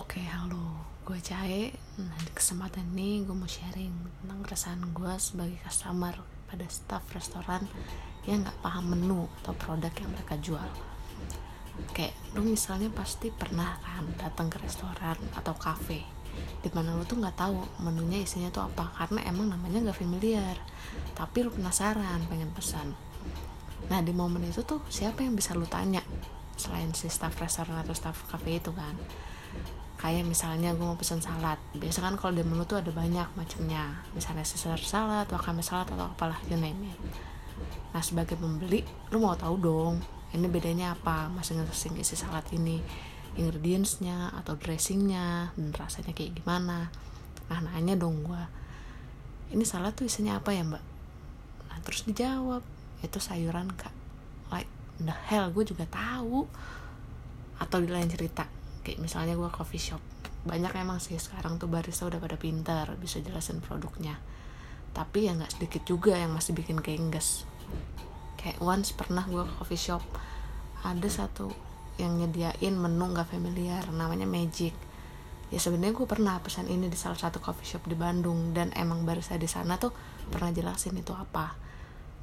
Oke, halo. Gue Cahe. Nah, di kesempatan ini gue mau sharing tentang keresahan gue sebagai customer pada staff restoran yang nggak paham menu atau produk yang mereka jual. Kayak lu misalnya pasti pernah kan datang ke restoran atau cafe di mana lu tuh nggak tahu menunya isinya tuh apa karena emang namanya nggak familiar tapi lu penasaran pengen pesan nah di momen itu tuh siapa yang bisa lu tanya selain si staff restoran atau staff cafe itu kan kayak misalnya gue mau pesen salad. Biasa kan kalau di menu tuh ada banyak macamnya. Misalnya Caesar salad, wakame salad atau apalah you name nah sebagai pembeli lu mau tahu dong ini bedanya apa? Masing-masing isi salad ini ingredientsnya atau dressingnya dan rasanya kayak gimana? Nah nanya dong gue ini salad tuh isinya apa ya mbak? Nah terus dijawab itu sayuran kak. Like the hell gue juga tahu. Atau di lain cerita kayak misalnya gue coffee shop. Banyak emang sih sekarang tuh barista udah pada pintar bisa jelasin produknya. Tapi ya nggak sedikit juga yang masih bikin kengges kayak once pernah gue coffee shop ada satu yang nyediain menu nggak familiar namanya Magic. Ya sebenarnya gue pernah pesan ini di salah satu coffee shop di Bandung dan emang barista di sana tuh pernah jelasin itu apa.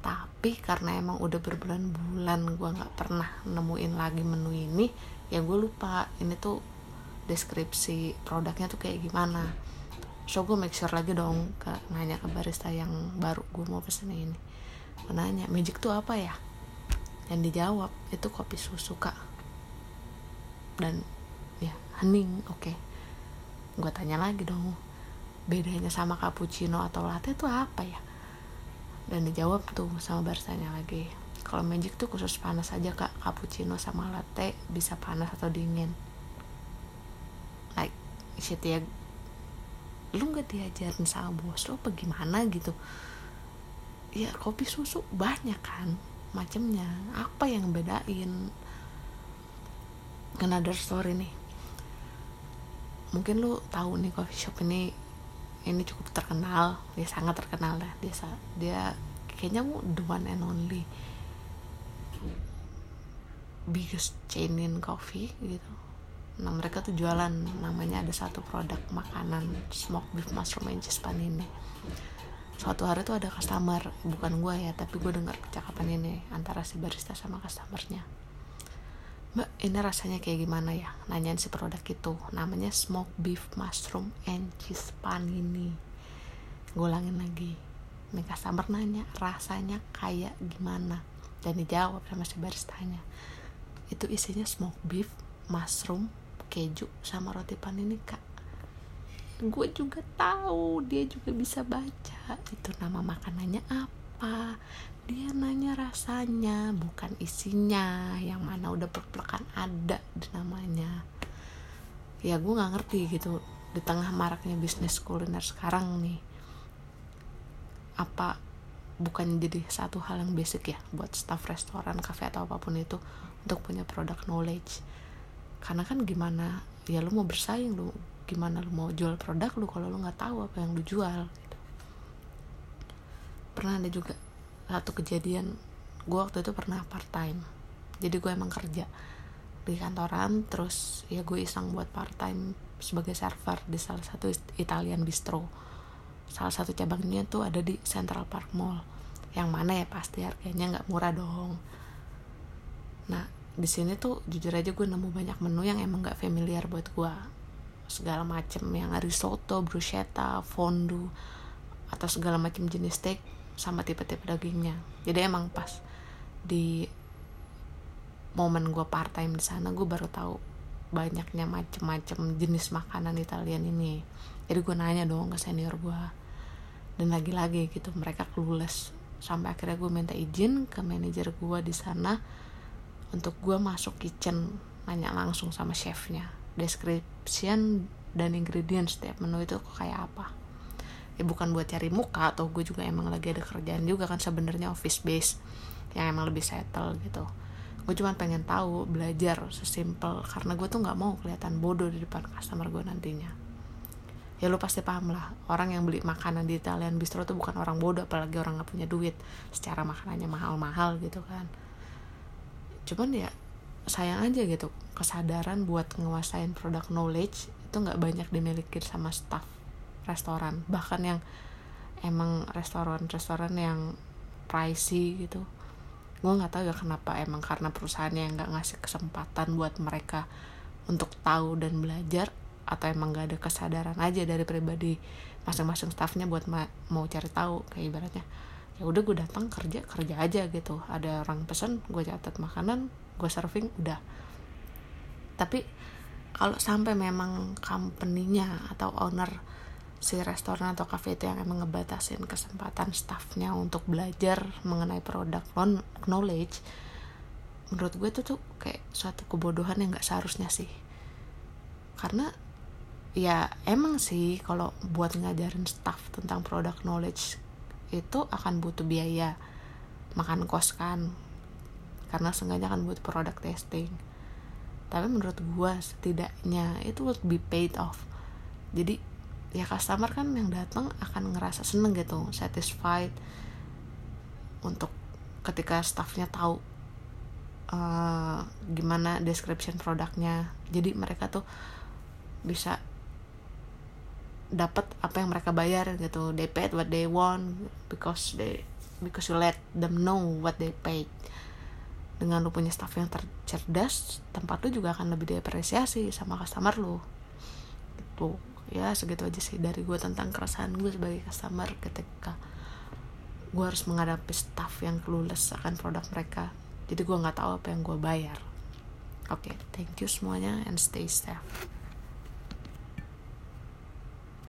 Tapi karena emang udah berbulan-bulan gue nggak pernah nemuin lagi menu ini ya gue lupa ini tuh deskripsi produknya tuh kayak gimana. So gue make sure lagi dong ke nanya ke barista yang baru gue mau pesen ini. Gue nanya magic tuh apa ya? Yang dijawab itu kopi susu kak. Dan ya hening oke. Okay. gue tanya lagi dong bedanya sama cappuccino atau latte itu apa ya? Dan dijawab tuh sama baristanya lagi kalau magic tuh khusus panas aja kak. Cappuccino sama latte bisa panas atau dingin. Like shit ya. Lu nggak diajarin sama bos lo apa gimana gitu? Ya kopi susu banyak kan macemnya. Apa yang bedain? Another story nih. Mungkin lu tahu nih coffee shop ini ini cukup terkenal. Dia sangat terkenal lah dia dia kayaknya the one and only biggest chain in coffee gitu. Nah mereka tuh jualan. Namanya ada satu produk makanan smoked beef mushroom and cheese panini suatu hari tuh ada customer bukan gue ya tapi gue dengar percakapan ini antara si barista sama customernya. Mbak ini rasanya kayak gimana ya? Nanyain si produk itu. Namanya smoke beef mushroom and cheese panini gue ulangin lagi. Nih customer nanya rasanya kayak gimana? Dan dijawab sama si baristanya itu isinya smoke beef mushroom keju sama roti panini kak. Gue juga tahu dia juga bisa baca itu nama makanannya apa. Dia nanya rasanya bukan isinya. Yang mana udah perplekan ada di namanya. Ya gue nggak ngerti gitu di tengah maraknya bisnis kuliner sekarang nih. Apa bukan jadi satu hal yang basic ya buat staff restoran cafe atau apa pun itu untuk punya produk knowledge. Karena kan gimana ya lu mau bersaing lu gimana lu mau jual produk lu kalau lu nggak tahu apa yang lu jual gitu. pernah ada juga satu kejadian gue waktu itu pernah part time jadi gue emang kerja di kantoran terus ya gue iseng buat part time sebagai server di salah satu Italian bistro salah satu cabangnya tuh ada di Central Park Mall yang mana ya pasti harganya nggak murah dong nah di sini tuh jujur aja gue nemu banyak menu yang emang nggak familiar buat gue segala macem yang risotto, bruschetta, fondue atau segala macam jenis steak sama tipe-tipe dagingnya. Jadi emang pas di momen gue part time di sana gue baru tahu banyaknya macem-macem jenis makanan Italian ini. Jadi gue nanya dong ke senior gue dan lagi-lagi gitu mereka clueless. Sampai akhirnya gue minta izin ke manajer gue di sana untuk gue masuk kitchen nanya langsung sama chefnya. Description dan ingredients setiap menu itu kayak apa. Ya bukan buat cari muka atau gue juga emang lagi ada kerjaan juga kan sebenarnya office base yang emang lebih settle gitu. Gue cuma pengen tahu belajar sesimpel karena gue tuh nggak mau kelihatan bodoh di depan customer gue nantinya ya lo pasti paham lah orang yang beli makanan di Italian bistro tuh bukan orang bodoh apalagi orang nggak punya duit. Secara makanannya mahal-mahal gitu kan. Cuman ya sayang aja gitu kesadaran buat nguasain produk knowledge itu nggak banyak dimiliki sama staff restoran. Bahkan yang emang restoran-restoran yang pricey gitu. Gue nggak tahu ya kenapa emang karena perusahaannya yang nggak ngasih kesempatan buat mereka untuk tahu dan belajar atau emang gak ada kesadaran aja dari pribadi masing-masing staffnya buat ma mau cari tahu kayak ibaratnya ya udah gue datang kerja kerja aja gitu. Ada orang pesen gue catat makanan gue serving udah. Tapi kalau sampai memang company-nya atau owner si restoran atau cafe itu yang emang ngebatasin kesempatan staffnya untuk belajar mengenai produk knowledge menurut gue itu tuh kayak suatu kebodohan yang nggak seharusnya sih. Karena ya emang sih kalau buat ngajarin staff tentang produk knowledge itu akan butuh biaya makan kos kan. Karena sengaja kan buat produk testing. Tapi menurut gue setidaknya itu would be paid off. Jadi ya customer kan yang datang akan ngerasa seneng gitu satisfied untuk ketika staffnya tahu uh, gimana description produknya jadi mereka tuh bisa dapat apa yang mereka bayar gitu. They paid what they want because they because you let them know what they paid. Dengan lu punya staff yang tercerdas tempat lu juga akan lebih diapresiasi sama customer lu. Gitu. Ya segitu aja sih dari gue tentang keresahan gue sebagai customer ketika gue harus menghadapi staff yang clueless akan produk mereka. Jadi gue nggak tahu apa yang gue bayar. Oke okay, thank you semuanya and stay safe